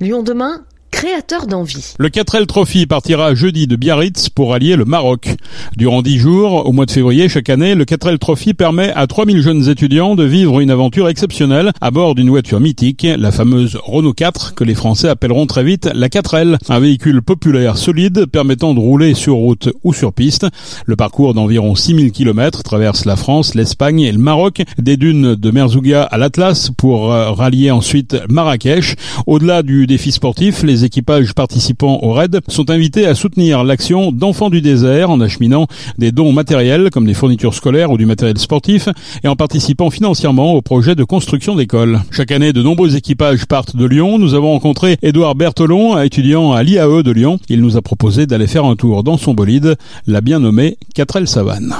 Lyon demain créateur d'envie. Le 4L Trophy partira jeudi de Biarritz pour allier le Maroc. Durant dix jours, au mois de février chaque année, le 4L Trophy permet à 3000 jeunes étudiants de vivre une aventure exceptionnelle à bord d'une voiture mythique, la fameuse Renault 4, que les Français appelleront très vite la 4L, un véhicule populaire solide permettant de rouler sur route ou sur piste. Le parcours d'environ 6000 km traverse la France, l'Espagne et le Maroc, des dunes de Merzouga à l'Atlas pour euh, rallier ensuite Marrakech. Au-delà du défi sportif, les équipages participants au raid sont invités à soutenir l'action d'Enfants du désert en acheminant des dons matériels comme des fournitures scolaires ou du matériel sportif et en participant financièrement au projet de construction d'écoles. Chaque année, de nombreux équipages partent de Lyon. Nous avons rencontré Édouard Berthelon, étudiant à l'IAE de Lyon. Il nous a proposé d'aller faire un tour dans son bolide, la bien nommée 4L Savane.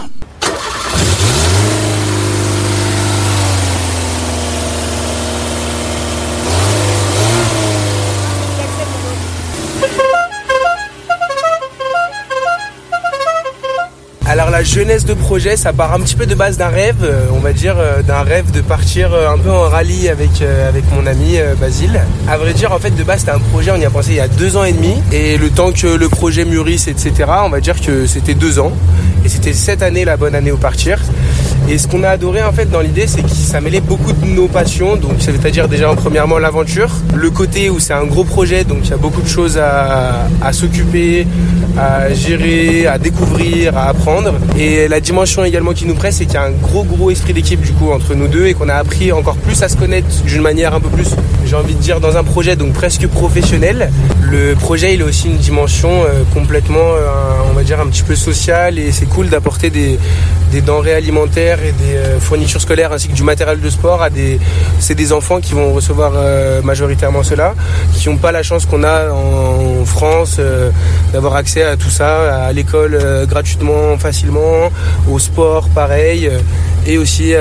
Alors la jeunesse de projet, ça part un petit peu de base d'un rêve, euh, on va dire euh, d'un rêve de partir euh, un peu en rallye avec mon ami Basile. À vrai dire, en fait, de base c'était un projet, on y a pensé il y a deux ans et demi, et le temps que le projet mûrisse, etc. On va dire que c'était deux ans, et c'était cette année la bonne année au partir. Et ce qu'on a adoré en fait dans l'idée, c'est que ça mêlait beaucoup de nos passions. Donc, c'est-à-dire déjà premièrement l'aventure, le côté où c'est un gros projet, donc il y a beaucoup de choses à, à s'occuper, à gérer, à découvrir, à apprendre. Et la dimension également qui nous presse, c'est qu'il y a un gros gros esprit d'équipe du coup entre nous deux et qu'on a appris encore plus à se connaître d'une manière un peu plus, j'ai envie de dire, dans un projet donc presque professionnel. Le projet, il a aussi une dimension euh, complètement, euh, on va dire, un petit peu sociale et c'est cool d'apporter des, denrées alimentaires et des euh, fournitures scolaires ainsi que du matériel de sport à des c'est des enfants qui vont recevoir euh, majoritairement cela qui n'ont pas la chance qu'on a en France euh, d'avoir accès à tout ça à l'école gratuitement facilement au sport pareil et aussi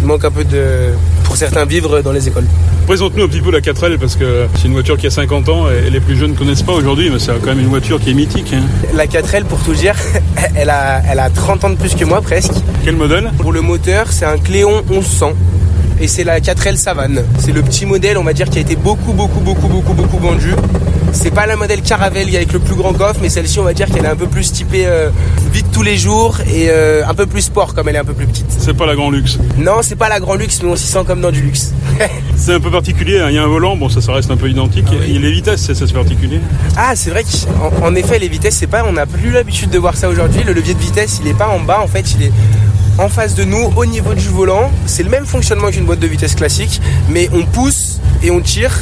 il manque un peu de pour certains vivre dans les écoles. Présente-nous un petit peu la 4L parce que c'est une voiture qui a 50 ans et les plus jeunes ne connaissent pas aujourd'hui, mais c'est quand même une voiture qui est mythique. Hein. La 4L, pour tout dire, elle a, elle a 30 ans de plus que moi presque. Quel modèle? Pour le moteur, c'est un Cléon 1100 et c'est la 4L Savane. C'est le petit modèle, on va dire, qui a été beaucoup, beaucoup, beaucoup, beaucoup, beaucoup vendu. C'est pas la modèle Caravelle avec le plus grand coffre, mais celle-ci, on va dire qu'elle est un peu plus typée euh, vite tous les jours et euh, un peu plus sport comme elle est un peu plus petite. C'est pas la grand luxe. Non, c'est pas la grand luxe, mais on s'y sent comme dans du luxe. c'est un peu particulier. Hein. Il y a un volant, bon, ça, ça reste un peu identique. Ah oui. les vitesses, ça, c'est particulier. Ah, c'est vrai qu'en en effet, les vitesses, c'est pas. On n'a plus l'habitude de voir ça aujourd'hui. Le levier de vitesse, il est pas en bas. En fait, il est en face de nous, au niveau du volant. C'est le même fonctionnement qu'une boîte de vitesse classique, mais on pousse et on tire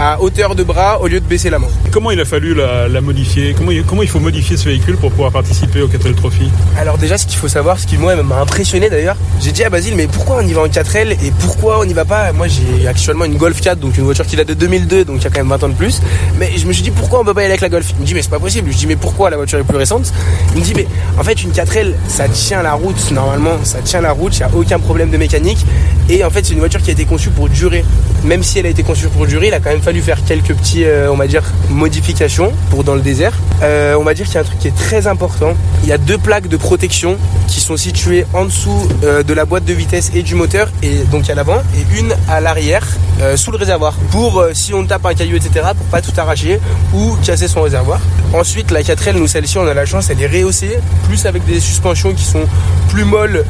à hauteur de bras au lieu de baisser la main. Comment il a fallu la, la modifier? Comment il, comment il, faut modifier ce véhicule pour pouvoir participer au 4L Trophy? Alors déjà ce qu'il faut savoir, ce qui moi m'a impressionné d'ailleurs, j'ai dit à Basile mais pourquoi on y va en 4L et pourquoi on n'y va pas? Moi j'ai actuellement une Golf 4, donc une voiture qui date de 2002, donc il y a quand même 20 ans de plus. Mais je me suis dit pourquoi on peut pas y aller avec la Golf? Il me dit mais c'est pas possible. Je dis mais pourquoi la voiture est plus récente? Il me dit mais en fait une 4L ça tient la route normalement, ça tient la route, il n'y a aucun problème de mécanique. Et en fait c'est une voiture qui a été conçue pour durer. Même si elle a été conçue pour durer, il a quand même fallu faire quelques petits, euh, on va dire, modifications pour dans le désert. Euh, on va dire qu'il y a un truc qui est très important. Il y a deux plaques de protection qui sont situées en dessous euh, de la boîte de vitesse et du moteur, et donc à l'avant, et une à l'arrière, sous le réservoir, pour si on tape un caillou, etc., pour pas tout arracher ou casser son réservoir. Ensuite, la 4L, nous celle-ci, on a la chance, elle est rehaussée, plus avec des suspensions qui sont plus molles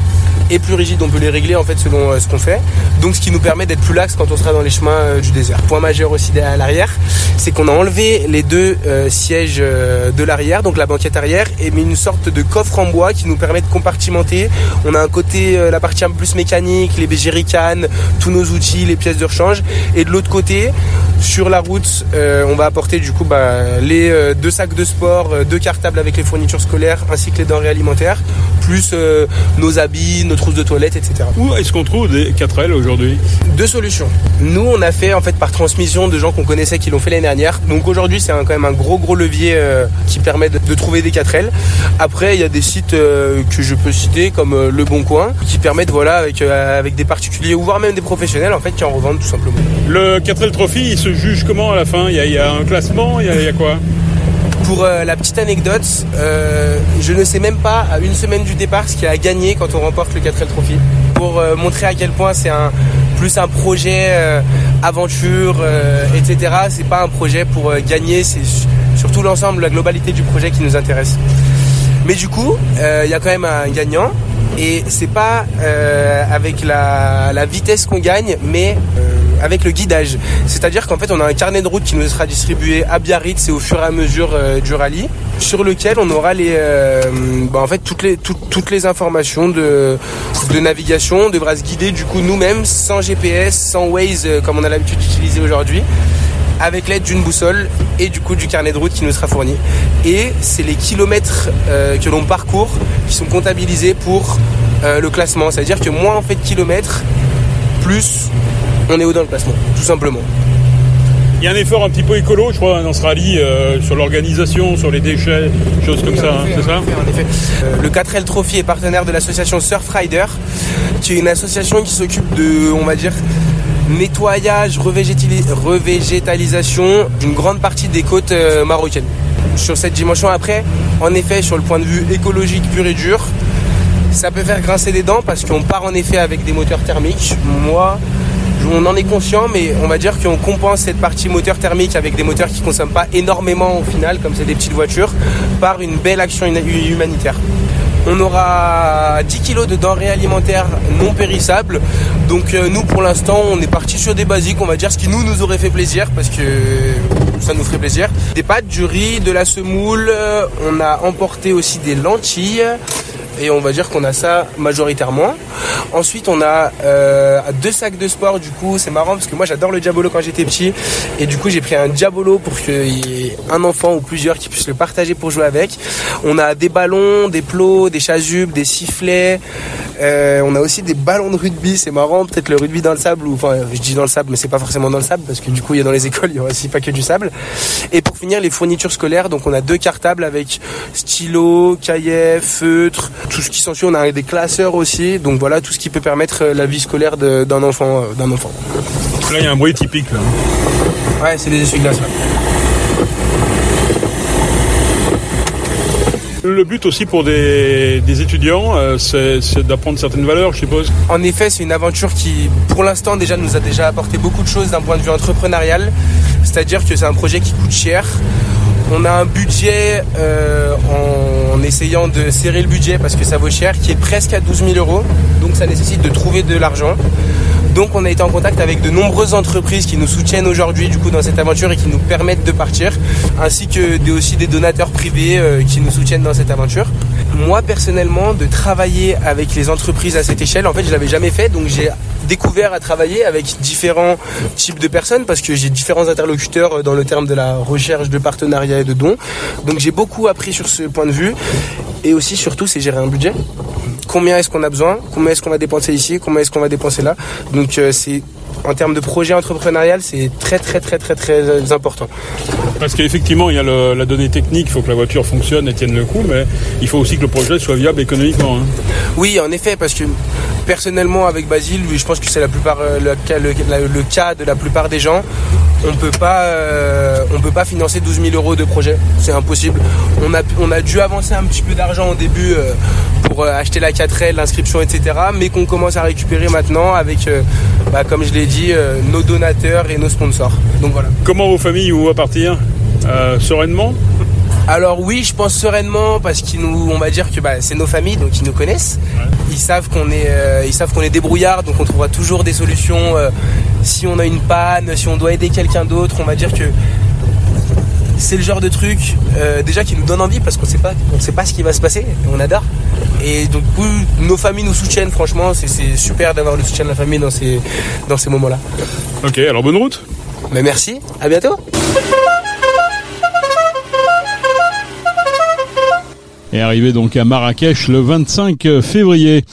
et plus rigides. On peut les régler en fait selon ce qu'on fait. Donc, ce qui nous permet d'être plus lax quand on sera dans les chemins du désert. Point majeur aussi à l'arrière, c'est qu'on a enlevé les deux euh, sièges euh, de l'arrière, donc la banquette arrière, et mis une sorte de coffre en bois qui nous permet de compartimenter. On a un côté, euh, la partie un peu plus mécanique, les jerrycans, tous nos outils, les pièces de rechange, et de l'autre côté, sur la route, on va apporter du coup bah, les deux sacs de sport, deux cartables avec les fournitures scolaires, ainsi que les denrées alimentaires, plus nos habits, nos trousses de toilette, etc. Où est-ce qu'on trouve des 4L aujourd'hui? Deux solutions. Nous, on a fait en fait par transmission de gens qu'on connaissait qui l'ont fait l'année dernière. Donc aujourd'hui, c'est quand même un gros gros levier euh, qui permet de, de, trouver des 4L. Après, il y a des sites euh, que je peux citer comme euh, Le Bon Coin qui permettent voilà avec avec des particuliers ou voire même des professionnels en fait qui en revendent tout simplement. Le 4L Trophy, il se juge comment à la fin il y, a, y, a, un classement, il y a, y quoi pour euh, la petite anecdote, euh, je ne sais même pas à une semaine du départ ce qui a gagné quand on remporte le 4L Trophy. pour euh, montrer à quel point c'est un plus un projet aventure, etc. C'est pas un projet pour gagner, c'est su- surtout l'ensemble, la globalité du projet qui nous intéresse. Mais du coup, il y a quand même un gagnant. Et c'est pas avec la, vitesse qu'on gagne, mais avec le guidage. C'est-à-dire qu'en fait, on a un carnet de route qui nous sera distribué à Biarritz et au fur et à mesure euh, du rallye, sur lequel on aura les, euh, bah, en fait, toutes les, toutes- les informations de, navigation. On devra se guider du coup nous-mêmes, sans GPS, sans Waze, euh, comme on a l'habitude d'utiliser aujourd'hui avec l'aide d'une boussole et du coup du carnet de route qui nous sera fourni. Et c'est les kilomètres que l'on parcourt qui sont comptabilisés pour le classement. C'est-à-dire que moins on fait de kilomètres, plus on est haut dans le classement, tout simplement. Il y a un effort un petit peu écolo, je crois, dans ce rallye, euh, sur l'organisation, sur les déchets, choses comme ça, hein, c'est ça En effet. Euh, le 4L Trophy est partenaire de l'association Surfrider, qui est une association qui s'occupe de, on va dire, nettoyage, revégétali- revégétalisation d'une grande partie des côtes euh, marocaines. Sur cette dimension, après, en effet, sur le point de vue écologique pur et dur, ça peut faire grincer des dents parce qu'on part en effet avec des moteurs thermiques. Moi, on en est conscient, mais on va dire qu'on compense cette partie moteur thermique avec des moteurs qui ne consomment pas énormément au final, comme c'est des petites voitures, par une belle action humanitaire. On aura 10 kilos de denrées alimentaires non périssables. Donc euh, nous pour l'instant on est parti sur des basiques, on va dire ce qui nous nous aurait fait plaisir parce que ça nous ferait plaisir. Des pâtes, du riz, de la semoule, euh, on a emporté aussi des lentilles et on va dire qu'on a ça majoritairement. Ensuite, on a euh, deux sacs de sport. Du coup, c'est marrant parce que moi j'adore le diabolo quand j'étais petit et du coup j'ai pris un diabolo pour qu'il y ait un enfant ou plusieurs qui puissent le partager pour jouer avec. On a des ballons, des plots, des chasubes, des sifflets. Euh, on a aussi des ballons de rugby. C'est marrant, peut-être le rugby dans le sable ou enfin je dis dans le sable, mais c'est pas forcément dans le sable parce que du coup il y a dans les écoles il y aura aussi pas que du sable. Et pour finir, les fournitures scolaires. Donc on a deux cartables avec stylo, cahier, feutre, tout ce qui s'ensuit. On a des classeurs aussi. Donc voilà tout ce qui peut permettre euh, la vie scolaire de- d'un enfant, euh, d'un enfant. Là, il y a un bruit typique, là. Ouais, c'est des essuie-glaces. Le but aussi pour des, étudiants, euh, c'est d'apprendre certaines valeurs, je suppose. En effet, c'est une aventure qui, pour l'instant, déjà nous a déjà apporté beaucoup de choses d'un point de vue entrepreneurial. C'est-à-dire que c'est un projet qui coûte cher. On a un budget, euh, en, en essayant de serrer le budget parce que ça vaut cher, qui est presque à 12 000 euros. Donc ça nécessite de trouver de l'argent. Donc on a été en contact avec de nombreuses entreprises qui nous soutiennent aujourd'hui du coup dans cette aventure et qui nous permettent de partir, ainsi que des, aussi des donateurs privés euh, qui nous soutiennent dans cette aventure. Moi personnellement, de travailler avec les entreprises à cette échelle, en fait je l'avais jamais fait, découvert à travailler avec différents types de personnes parce que j'ai différents interlocuteurs euh, dans le terme de la recherche de partenariat et de dons. Donc j'ai beaucoup appris sur ce point de vue et aussi surtout c'est gérer un budget combien est-ce qu'on a besoin, combien est-ce qu'on va dépenser ici, combien est-ce qu'on va dépenser là? Donc euh, c'est en termes de projet entrepreneurial, c'est très très très très très euh, important. Parce qu'effectivement, il y a le- la donnée technique, il faut que la voiture fonctionne et tienne le coup, mais il faut aussi que le projet soit viable économiquement. hein. Oui, en effet, parce que personnellement avec Basile, je pense que c'est la plupart euh, le, cas- de la plupart des gens. On peut euh, peut pas financer 12 000 euros de projet, c'est impossible. On a, dû avancer un petit peu d'argent au début euh, pour acheter la 4L, l'inscription, etc. Mais qu'on commence à récupérer maintenant avec, bah, comme je l'ai dit, nos donateurs et nos sponsors. Donc voilà. Comment vos familles vous voient partir Sereinement? Alors oui, je pense sereinement parce qu'ils nous, on va dire que bah, c'est nos familles, donc ils nous connaissent. Ils savent qu'on est, euh, ils savent qu'on est débrouillard, donc on trouvera toujours des solutions. euh, si on a une panne, si on doit aider quelqu'un d'autre, on va dire que c'est le genre de truc euh, déjà qui nous donne envie parce qu'on sait pas, on sait pas ce qui va se passer. On adore. Et donc oui, nos familles nous soutiennent. Franchement, c'est- c'est super d'avoir le soutien de la famille dans ces, dans ces moments-là. Ok, alors bonne route Mais merci. À bientôt. Et arrivé donc à Marrakech le 25 février.